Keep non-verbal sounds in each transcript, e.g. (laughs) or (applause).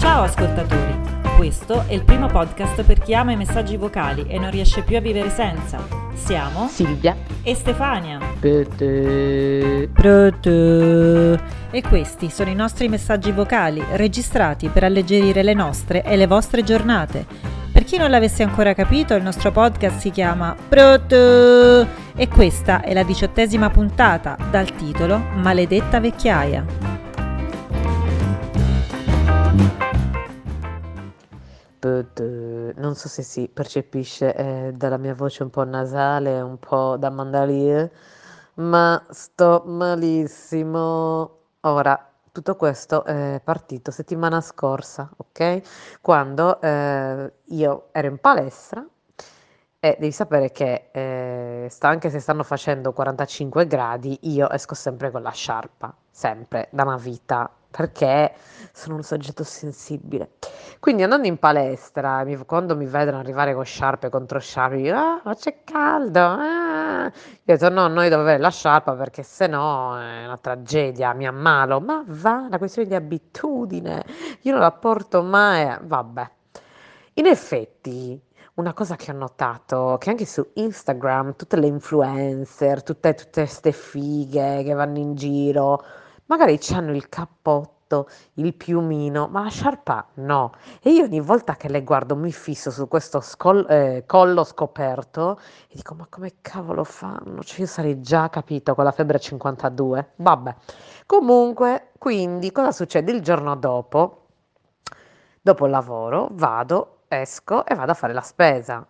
Ciao ascoltatori, questo è il primo podcast per chi ama i messaggi vocali e non riesce più a vivere senza. Siamo Silvia e Stefania. E questi sono i nostri messaggi vocali registrati per alleggerire le nostre e le vostre giornate. Per chi non l'avesse ancora capito, il nostro podcast si chiama Proto e questa è la diciottesima puntata dal titolo Maledetta vecchiaia. Non so se si percepisce eh, dalla mia voce un po' nasale, un po' da mandalier, ma sto malissimo. Ora, tutto questo è partito settimana scorsa, ok? Quando eh, io ero in palestra e devi sapere che eh, sta- anche se stanno facendo 45 gradi, io esco sempre con la sciarpa, sempre, da una vita, perché sono un soggetto sensibile. Quindi andando in palestra, mi- quando mi vedono arrivare con sciarpe contro sciarpe, io, ah, ma c'è caldo, ah. Io ho detto no, noi devo avere la sciarpa perché se no è una tragedia, mi ammalo. Ma va, una questione di abitudine, io non la porto mai, vabbè. In effetti, una cosa che ho notato, che anche su Instagram tutte le influencer, tutte tutte ste fighe che vanno in giro, magari hanno il cappotto, il piumino, ma la sciarpa no. E io ogni volta che le guardo mi fisso su questo scol- eh, collo scoperto e dico, ma come cavolo fanno? Cioè io sarei già capito con la febbre 52. Vabbè. Comunque, quindi cosa succede il giorno dopo? Dopo il lavoro vado, esco e vado a fare la spesa.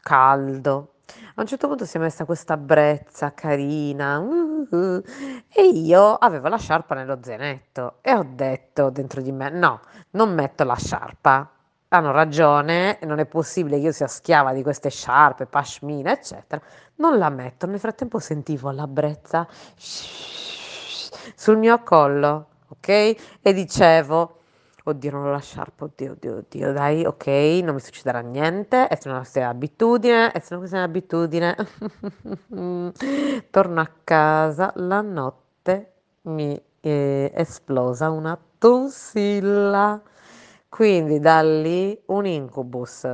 Caldo. A un certo punto si è messa questa brezza carina uh, uh, e io avevo la sciarpa nello zainetto e ho detto dentro di me: no, non metto la sciarpa. Hanno ragione, non è possibile che io sia schiava di queste sciarpe, pashmina, eccetera. Non la metto. Nel frattempo sentivo la brezza sul mio collo, ok? E dicevo. Oddio, non ho la oddio, oddio, oddio, dai, ok, non mi succederà niente, è una questione di abitudine, è una questione di abitudine. (laughs) Torno a casa, la notte mi è esplosa una tonsilla, quindi da lì un incubus.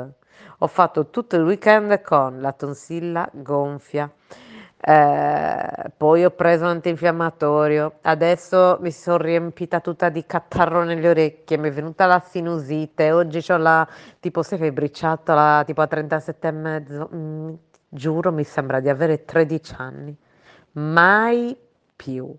Ho fatto tutto il weekend con la tonsilla gonfia. Eh, poi ho preso antinfiammatorio, adesso mi sono riempita tutta di catarro nelle orecchie, mi è venuta la sinusite, oggi ho la tipo sei febbriciata, tipo a 37 e mezzo, Mm, giuro mi sembra di avere 13 anni, mai più.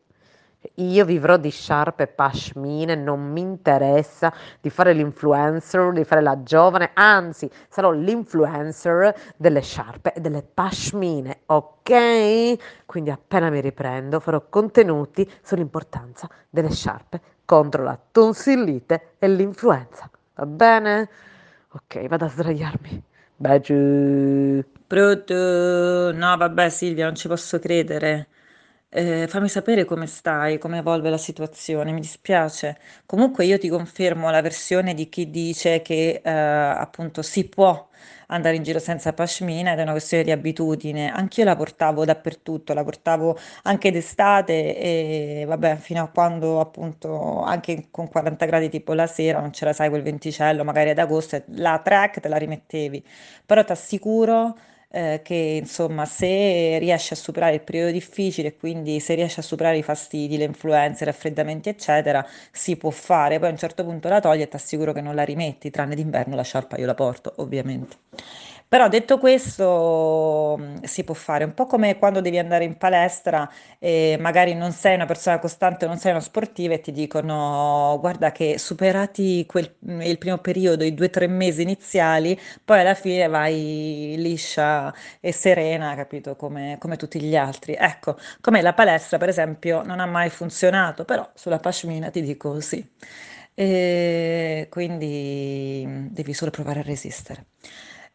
Io vivrò di sciarpe e pashmine, non mi interessa di fare l'influencer, di fare la giovane, anzi sarò l'influencer delle sciarpe e delle pashmine, ok? Quindi appena mi riprendo farò contenuti sull'importanza delle sciarpe contro la tonsillite e l'influenza, va bene? Ok, vado a sdraiarmi. Baciu. Pronto? No, vabbè Silvia, non ci posso credere. Eh, fammi sapere come stai, come evolve la situazione, mi dispiace. Comunque io ti confermo la versione di chi dice che eh, appunto si può andare in giro senza pashmina ed è una questione di abitudine. Anch'io la portavo dappertutto, la portavo anche d'estate e vabbè, fino a quando appunto anche con 40 gradi tipo la sera non ce la sai quel venticello, magari ad agosto la track te la rimettevi. Però ti assicuro eh, che insomma se riesci a superare il periodo difficile, quindi se riesci a superare i fastidi, le influenze, i raffreddamenti, eccetera, si può fare. Poi a un certo punto la togli e ti assicuro che non la rimetti, tranne d'inverno la sciarpa io la porto, ovviamente. Però detto questo, mh, si può fare un po' come quando devi andare in palestra e magari non sei una persona costante, non sei uno sportivo e ti dicono guarda che superati quel- il primo periodo, i due o tre mesi iniziali, poi alla fine vai liscia e serena, capito? Come, come tutti gli altri. Ecco, come la palestra, per esempio, non ha mai funzionato, però sulla pashmina ti dico sì. E quindi mm, devi solo provare a resistere.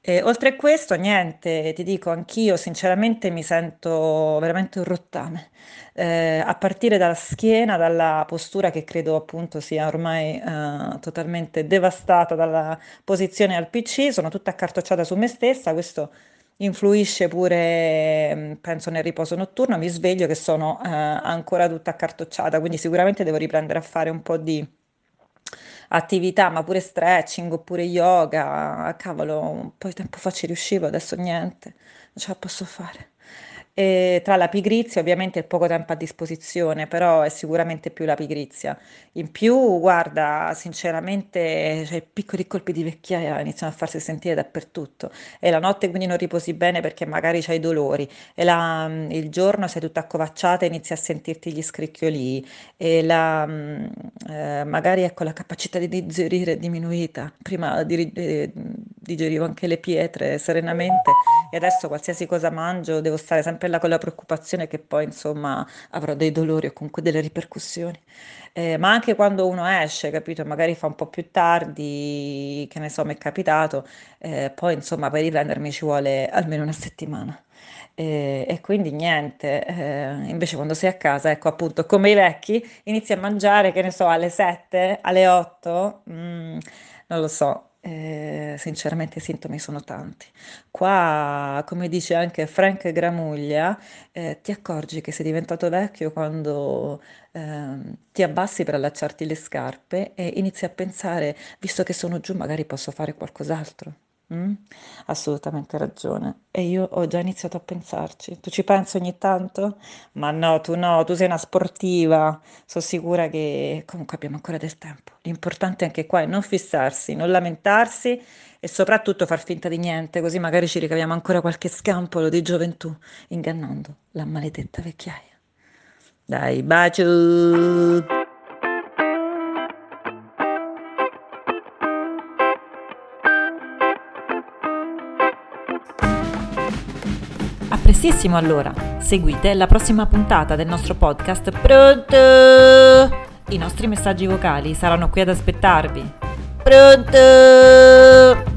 E oltre a questo, niente, ti dico, anch'io sinceramente mi sento veramente un rottame, Eh, a partire dalla schiena, dalla postura che credo appunto sia ormai eh, totalmente devastata dalla posizione al PC, sono tutta accartocciata su me stessa, questo influisce pure, mm, penso, nel riposo notturno, mi sveglio che sono eh, ancora tutta accartocciata, quindi sicuramente devo riprendere a fare un po' di attività, ma pure stretching oppure yoga. Cavolo, un po' di tempo fa ci riuscivo, adesso niente, non ce la posso fare. E tra la pigrizia, ovviamente il poco tempo a disposizione, però è sicuramente più la pigrizia. In più, guarda, sinceramente, cioè, piccoli colpi di vecchiaia iniziano a farsi sentire dappertutto. E la notte quindi non riposi bene perché magari c'hai dolori. E la- il giorno sei tutta accovacciata e inizi a sentirti gli scricchioli. E la, mm, eh, magari ecco, la capacità di digerire è diminuita. Prima di- eh, digerivo anche le pietre serenamente e adesso qualsiasi cosa mangio devo stare sempre là con la preoccupazione che poi insomma avrò dei dolori o comunque delle ripercussioni. Eh, ma anche quando uno esce, capito? Magari fa un po' più tardi, che ne so, mi è capitato, eh, poi insomma per riprendermi ci vuole almeno una settimana. E, e quindi niente, eh, invece quando sei a casa, ecco appunto come i vecchi, inizi a mangiare, che ne so, alle 7, alle 8, mm, non lo so, eh, sinceramente i sintomi sono tanti. Qua, come dice anche Frank Gramuglia, eh, ti accorgi che sei diventato vecchio quando ehm, ti abbassi per allacciarti le scarpe e inizi a pensare, visto che sono giù, magari posso fare qualcos'altro. Mm? Assolutamente ragione. E io ho già iniziato a pensarci. Tu ci pensi ogni tanto? Ma no, tu no, tu sei una sportiva. Sono sicura che comunque abbiamo ancora del tempo. L'importante anche qua è non fissarsi, non lamentarsi e soprattutto far finta di niente, così magari ci ricaviamo ancora qualche scampolo di gioventù, ingannando la maledetta vecchiaia. Dai, bacio! Prestissimo allora, seguite la prossima puntata del nostro podcast Pronto! I nostri messaggi vocali saranno qui ad aspettarvi. Pronto!